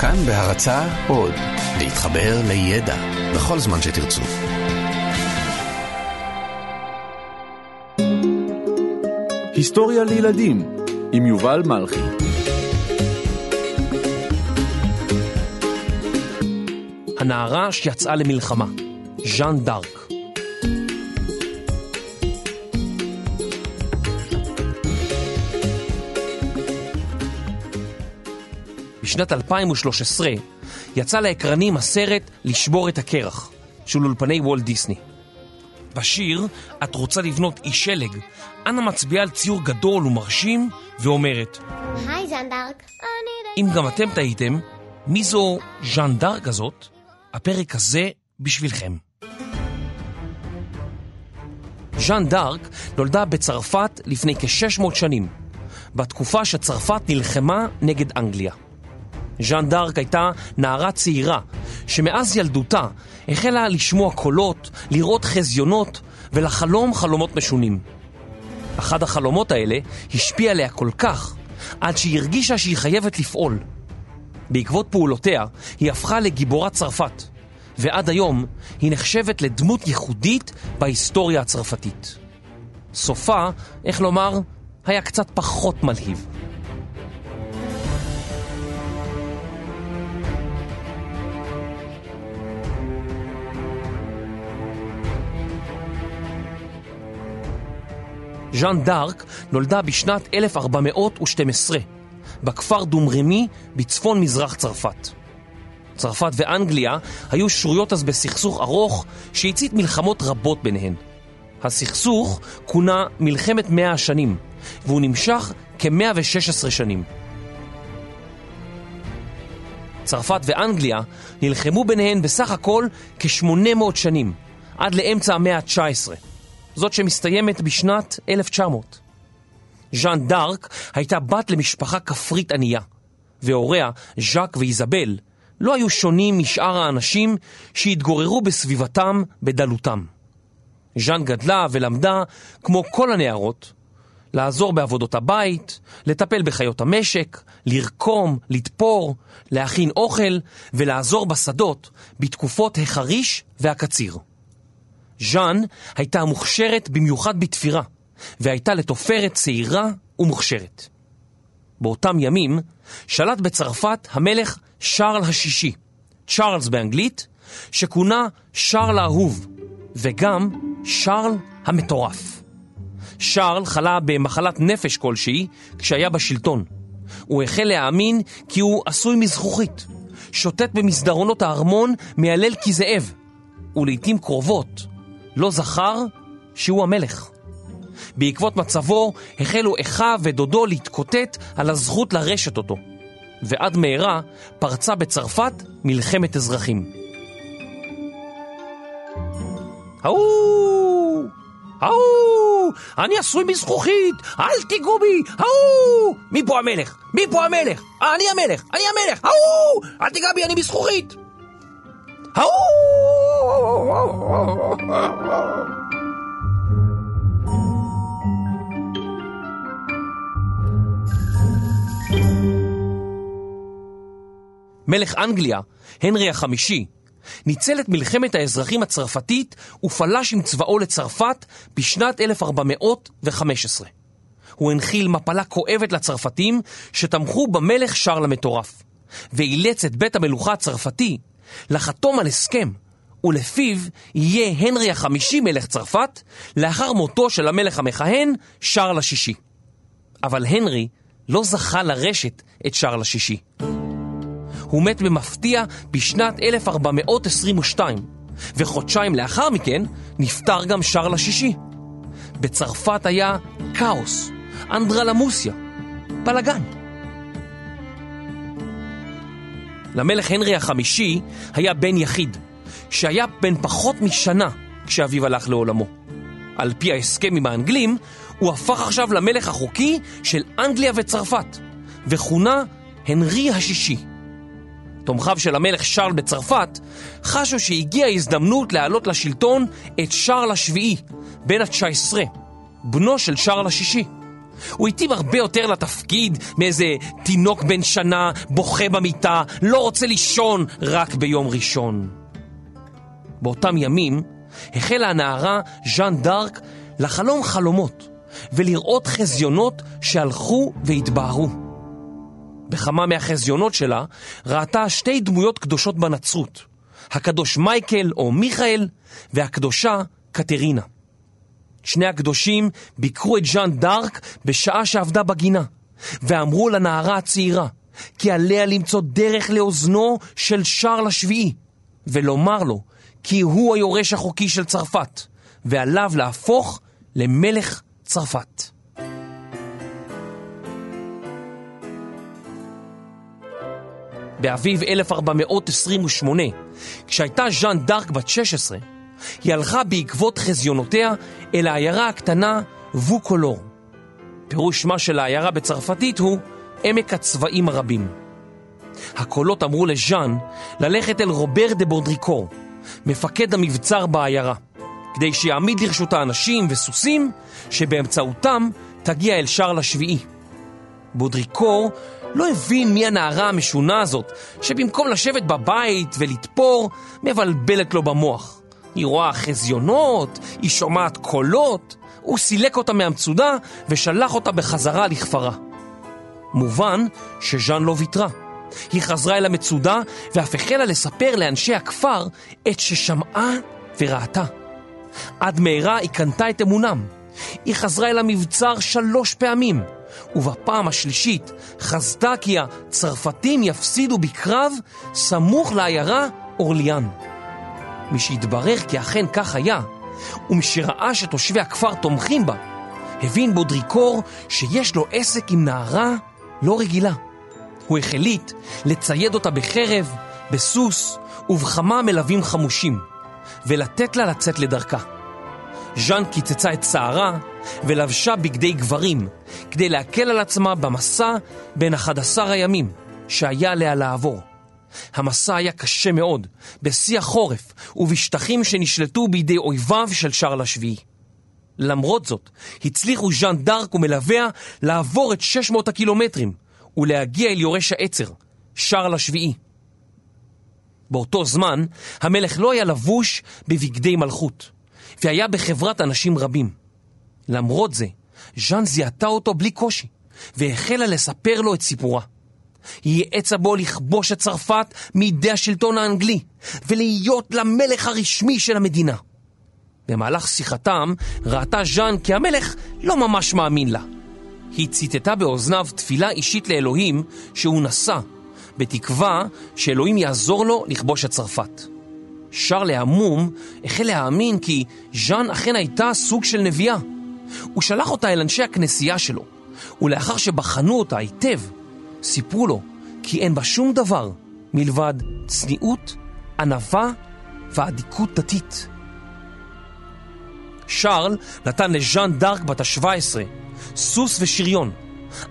כאן בהרצה עוד, להתחבר לידע בכל זמן שתרצו. היסטוריה לילדים עם יובל מלכי הנערה שיצאה למלחמה, ז'אן דארק. בשנת 2013 יצא לאקרנים הסרט לשבור את הקרח של אולפני וולט דיסני. בשיר את רוצה לבנות אי שלג, אנה מצביעה על ציור גדול ומרשים ואומרת היי ז'אן דארק. אם גם אתם תהיתם, מי זו ז'אן דארק הזאת? הפרק הזה בשבילכם. ז'אן דארק נולדה בצרפת לפני כ-600 שנים, בתקופה שצרפת נלחמה נגד אנגליה. ז'אן דארק הייתה נערה צעירה, שמאז ילדותה החלה לשמוע קולות, לראות חזיונות ולחלום חלומות משונים. אחד החלומות האלה השפיע עליה כל כך, עד שהיא הרגישה שהיא חייבת לפעול. בעקבות פעולותיה היא הפכה לגיבורת צרפת, ועד היום היא נחשבת לדמות ייחודית בהיסטוריה הצרפתית. סופה, איך לומר, היה קצת פחות מלהיב. ז'אן דארק נולדה בשנת 1412 בכפר דומרמי בצפון מזרח צרפת. צרפת ואנגליה היו שרויות אז בסכסוך ארוך שהצית מלחמות רבות ביניהן. הסכסוך כונה מלחמת מאה השנים, והוא נמשך כ-116 שנים. צרפת ואנגליה נלחמו ביניהן בסך הכל כ-800 שנים, עד לאמצע המאה ה-19, זאת שמסתיימת בשנת 1900. ז'אן דארק הייתה בת למשפחה כפרית ענייה, והוריה, ז'אק ואיזבל, לא היו שונים משאר האנשים שהתגוררו בסביבתם בדלותם. ז'אן גדלה ולמדה, כמו כל הנערות, לעזור בעבודות הבית, לטפל בחיות המשק, לרקום, לתפור, להכין אוכל ולעזור בשדות בתקופות החריש והקציר. ז'אן הייתה מוכשרת במיוחד בתפירה, והייתה לתופרת צעירה ומוכשרת. באותם ימים שלט בצרפת המלך שרל השישי, צ'ארלס באנגלית, שכונה שרל האהוב, וגם שרל המטורף. שרל חלה במחלת נפש כלשהי כשהיה בשלטון. הוא החל להאמין כי הוא עשוי מזכוכית, שוטט במסדרונות הארמון, מהלל כזאב, ולעיתים קרובות לא זכר שהוא המלך. בעקבות מצבו החלו אחיו ודודו להתקוטט על הזכות לרשת אותו. ועד מהרה פרצה בצרפת מלחמת אזרחים. ההוא! ההוא! אני עשוי מזכוכית! אל תיגעו בי! ההוא! מי פה המלך? מי פה המלך? אני המלך! אני המלך! ההוא! אל תיגע בי, אני מזכוכית! ההוא! מלך אנגליה, הנרי החמישי, ניצל את מלחמת האזרחים הצרפתית ופלש עם צבאו לצרפת בשנת 1415. הוא הנחיל מפלה כואבת לצרפתים שתמכו במלך שרל המטורף, ואילץ את בית המלוכה הצרפתי לחתום על הסכם, ולפיו יהיה הנרי החמישי מלך צרפת לאחר מותו של המלך המכהן שרל השישי. אבל הנרי לא זכה לרשת את שרל השישי. הוא מת במפתיע בשנת 1422, וחודשיים לאחר מכן נפטר גם שרל השישי. בצרפת היה כאוס, אנדרלמוסיה, בלאגן. למלך הנרי החמישי היה בן יחיד, שהיה בן פחות משנה כשאביו הלך לעולמו. על פי ההסכם עם האנגלים, הוא הפך עכשיו למלך החוקי של אנגליה וצרפת, וכונה הנרי השישי. תומכיו של המלך שרל בצרפת חשו שהגיעה הזדמנות להעלות לשלטון את שרל השביעי, בן ה-19, בנו של שרל השישי, הוא התאים הרבה יותר לתפקיד מאיזה תינוק בן שנה בוכה במיטה, לא רוצה לישון רק ביום ראשון. באותם ימים החלה הנערה ז'אן דארק לחלום חלומות ולראות חזיונות שהלכו והתבהרו. בכמה מהחזיונות שלה ראתה שתי דמויות קדושות בנצרות, הקדוש מייקל או מיכאל והקדושה קטרינה. שני הקדושים ביקרו את ז'אן דארק בשעה שעבדה בגינה, ואמרו לנערה הצעירה כי עליה למצוא דרך לאוזנו של שרל השביעי, ולומר לו כי הוא היורש החוקי של צרפת, ועליו להפוך למלך צרפת. באביב 1428, כשהייתה ז'אן דארק בת 16, היא הלכה בעקבות חזיונותיה אל העיירה הקטנה ווקולור. פירוש שמה של העיירה בצרפתית הוא עמק הצבעים הרבים. הקולות אמרו לז'אן ללכת אל רובר דה בונדריקור, מפקד המבצר בעיירה, כדי שיעמיד לרשותה אנשים וסוסים שבאמצעותם תגיע אל שרל השביעי. בודריקור לא הבין מי הנערה המשונה הזאת, שבמקום לשבת בבית ולתפור, מבלבלת לו במוח. היא רואה חזיונות, היא שומעת קולות, הוא סילק אותה מהמצודה ושלח אותה בחזרה לכפרה. מובן שז'אן לא ויתרה. היא חזרה אל המצודה ואף החלה לספר לאנשי הכפר את ששמעה וראתה. עד מהרה היא קנתה את אמונם. היא חזרה אל המבצר שלוש פעמים, ובפעם השלישית חזתה כי הצרפתים יפסידו בקרב סמוך לעיירה אורליאן. משהתברר כי אכן כך היה, ומשראה שתושבי הכפר תומכים בה, הבין בודריקור שיש לו עסק עם נערה לא רגילה. הוא החליט לצייד אותה בחרב, בסוס ובכמה מלווים חמושים, ולתת לה לצאת לדרכה. ז'אן קיצצה את שערה ולבשה בגדי גברים, כדי להקל על עצמה במסע בין 11 הימים שהיה עליה לעבור. המסע היה קשה מאוד, בשיא החורף ובשטחים שנשלטו בידי אויביו של שרל השביעי. למרות זאת, הצליחו ז'אן דארק ומלוויה לעבור את 600 הקילומטרים ולהגיע אל יורש העצר, שרל השביעי. באותו זמן, המלך לא היה לבוש בבגדי מלכות, והיה בחברת אנשים רבים. למרות זה, ז'אן זיהתה אותו בלי קושי, והחלה לספר לו את סיפורה. היא האצה בו לכבוש את צרפת מידי השלטון האנגלי, ולהיות למלך הרשמי של המדינה. במהלך שיחתם ראתה ז'אן כי המלך לא ממש מאמין לה. היא ציטטה באוזניו תפילה אישית לאלוהים שהוא נשא, בתקווה שאלוהים יעזור לו לכבוש את צרפת. שרלה המום החל להאמין כי ז'אן אכן הייתה סוג של נביאה. הוא שלח אותה אל אנשי הכנסייה שלו, ולאחר שבחנו אותה היטב, סיפרו לו כי אין בה שום דבר מלבד צניעות, ענווה ואדיקות דתית. שרל נתן לז'אן דארק בת ה-17 סוס ושריון,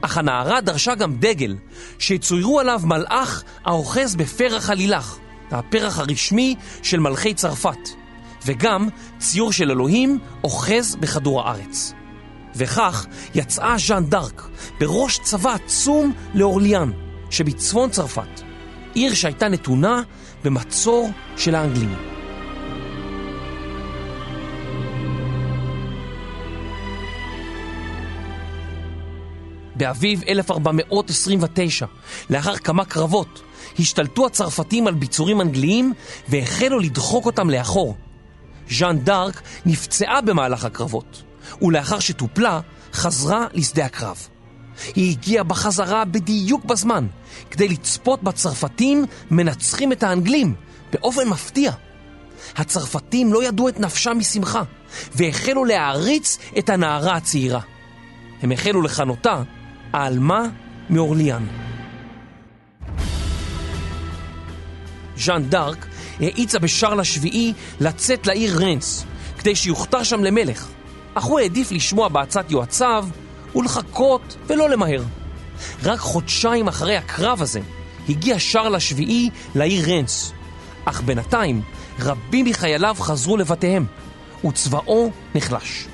אך הנערה דרשה גם דגל שיצוירו עליו מלאך האוחז בפרח עלילך, הפרח הרשמי של מלכי צרפת, וגם ציור של אלוהים אוחז בכדור הארץ. וכך יצאה ז'אן דארק בראש צבא עצום לאורליאן, שבצפון צרפת, עיר שהייתה נתונה במצור של האנגלים. באביב 1429, לאחר כמה קרבות, השתלטו הצרפתים על ביצורים אנגליים והחלו לדחוק אותם לאחור. ז'אן דארק נפצעה במהלך הקרבות, ולאחר שטופלה, חזרה לשדה הקרב. היא הגיעה בחזרה בדיוק בזמן, כדי לצפות בצרפתים מנצחים את האנגלים, באופן מפתיע. הצרפתים לא ידעו את נפשם משמחה, והחלו להעריץ את הנערה הצעירה. הם החלו לכנותה העלמה מאורליאן. ז'אן דארק האיצה בשרל השביעי לצאת לעיר רנס, כדי שיוכתר שם למלך, אך הוא העדיף לשמוע בעצת יועציו ולחכות ולא למהר. רק חודשיים אחרי הקרב הזה הגיע שרל השביעי לעיר רנס, אך בינתיים רבים מחייליו חזרו לבתיהם, וצבאו נחלש.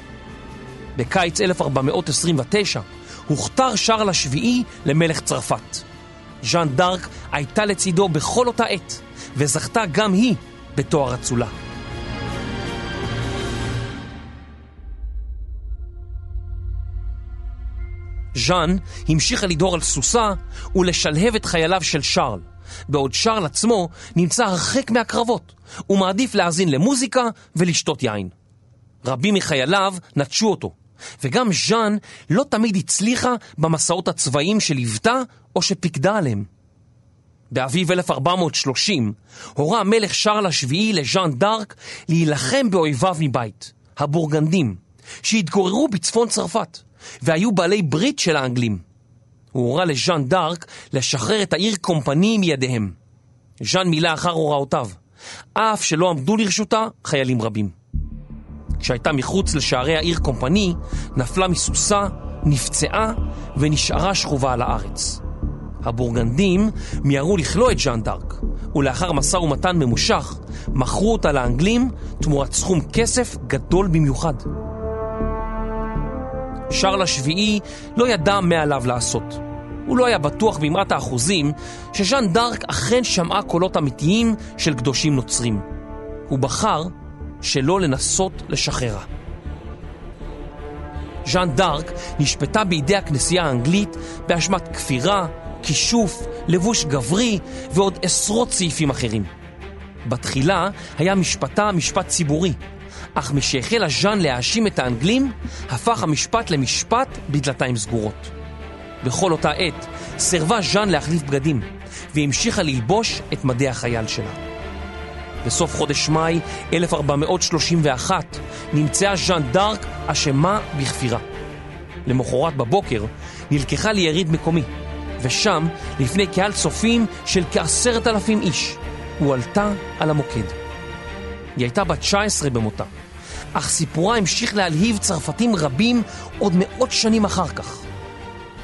בקיץ 1429 הוכתר שרל השביעי למלך צרפת. ז'אן דארק הייתה לצידו בכל אותה עת, וזכתה גם היא בתואר אצולה. ז'אן המשיכה לדהור על סוסה ולשלהב את חייליו של שרל, בעוד שרל עצמו נמצא הרחק מהקרבות, ומעדיף להאזין למוזיקה ולשתות יין. רבים מחייליו נטשו אותו, וגם ז'אן לא תמיד הצליחה במסעות הצבאיים שליוותה או שפיקדה עליהם. באביב 1430 הורה המלך שרל השביעי לז'אן דארק להילחם באויביו מבית, הבורגנדים, שהתגוררו בצפון צרפת, והיו בעלי ברית של האנגלים. הוא הורה לז'אן דארק לשחרר את העיר קומפני מידיהם. ז'אן מילא אחר הוראותיו, אף שלא עמדו לרשותה חיילים רבים. כשהייתה מחוץ לשערי העיר קומפני, נפלה מסוסה, נפצעה ונשארה שכובה על הארץ. הבורגנדים מיהרו לכלוא את ז'אן דארק, ולאחר משא ומתן ממושך, מכרו אותה לאנגלים תמורת סכום כסף גדול במיוחד. שרל השביעי לא ידע מה עליו לעשות. הוא לא היה בטוח במעט האחוזים שז'אן דארק אכן שמעה קולות אמיתיים של קדושים נוצרים. הוא בחר שלא לנסות לשחררה. ז'אן דארק נשפטה בידי הכנסייה האנגלית באשמת כפירה, כישוף, לבוש גברי ועוד עשרות סעיפים אחרים. בתחילה היה משפטה משפט ציבורי, אך משהחלה ז'אן להאשים את האנגלים, הפך המשפט למשפט בדלתיים סגורות. בכל אותה עת סירבה ז'אן להחליף בגדים, והמשיכה ללבוש את מדי החייל שלה. בסוף חודש מאי 1431 נמצאה ז'אן דארק אשמה בכפירה. למחרת בבוקר נלקחה ליריד מקומי, ושם, לפני קהל צופים של כעשרת אלפים איש, הועלתה על המוקד. היא הייתה בת 19 במותה, אך סיפורה המשיך להלהיב צרפתים רבים עוד מאות שנים אחר כך.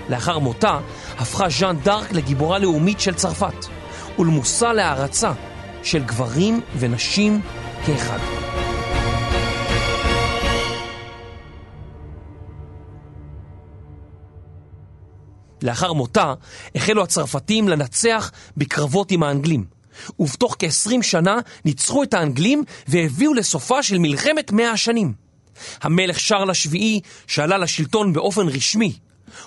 לאחר מותה הפכה ז'אן דארק לגיבורה לאומית של צרפת, ולמושא להערצה של גברים ונשים כאחד. לאחר מותה החלו הצרפתים לנצח בקרבות עם האנגלים, ובתוך כ-20 שנה ניצחו את האנגלים והביאו לסופה של מלחמת מאה השנים. המלך שרל השביעי, שעלה לשלטון באופן רשמי,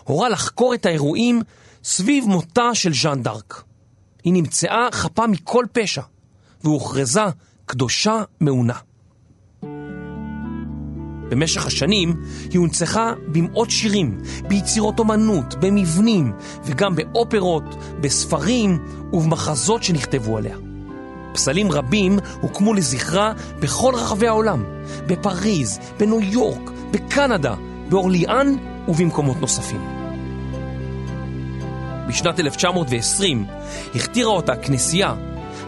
הורה לחקור את האירועים סביב מותה של ז'אן דארק. היא נמצאה חפה מכל פשע, והוכרזה קדושה מעונה. במשך השנים היא הונצחה במאות שירים, ביצירות אומנות, במבנים, וגם באופרות, בספרים ובמחזות שנכתבו עליה. פסלים רבים הוקמו לזכרה בכל רחבי העולם, בפריז, בניו יורק, בקנדה, באורליאן ובמקומות נוספים. בשנת 1920 הכתירה אותה כנסייה,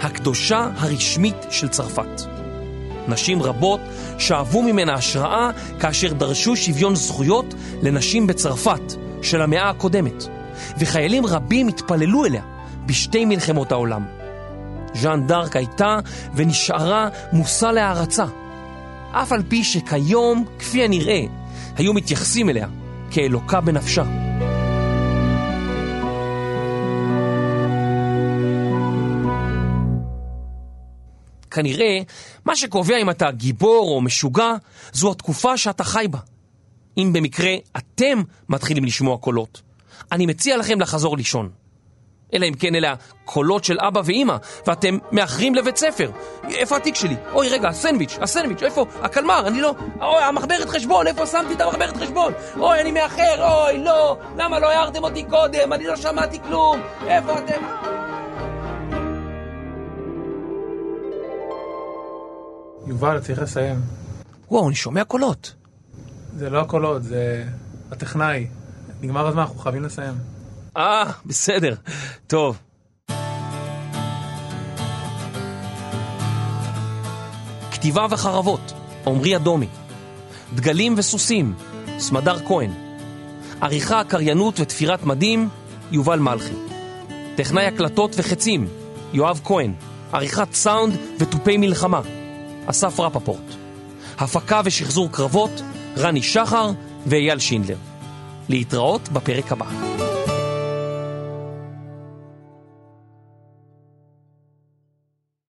הקדושה הרשמית של צרפת. נשים רבות שאבו ממנה השראה כאשר דרשו שוויון זכויות לנשים בצרפת של המאה הקודמת, וחיילים רבים התפללו אליה בשתי מלחמות העולם. ז'אן דארק הייתה ונשארה מושא להערצה, אף על פי שכיום, כפי הנראה, היו מתייחסים אליה כאלוקה בנפשה. כנראה, מה שקובע אם אתה גיבור או משוגע, זו התקופה שאתה חי בה. אם במקרה אתם מתחילים לשמוע קולות, אני מציע לכם לחזור לישון. אלא אם כן אלה הקולות של אבא ואימא, ואתם מאחרים לבית ספר. איפה התיק שלי? אוי, רגע, הסנדוויץ', הסנדוויץ', איפה? הקלמר, אני לא... אוי, המחברת חשבון, איפה שמתי את המחברת חשבון? אוי, אני מאחר, אוי, לא! למה לא הערתם אותי קודם? אני לא שמעתי כלום! איפה אתם? יובל, צריך לסיים. וואו, אני שומע קולות. זה לא הקולות, זה הטכנאי. נגמר הזמן, אנחנו חייבים לסיים. אה, בסדר. טוב. כתיבה וחרבות, עמרי אדומי. דגלים וסוסים, סמדר כהן. עריכה, קריינות ותפירת מדים, יובל מלכי. טכנאי הקלטות וחצים, יואב כהן. עריכת סאונד ותופי מלחמה, אסף רפפורט. הפקה ושחזור קרבות, רני שחר ואייל שינדלר. להתראות בפרק הבא.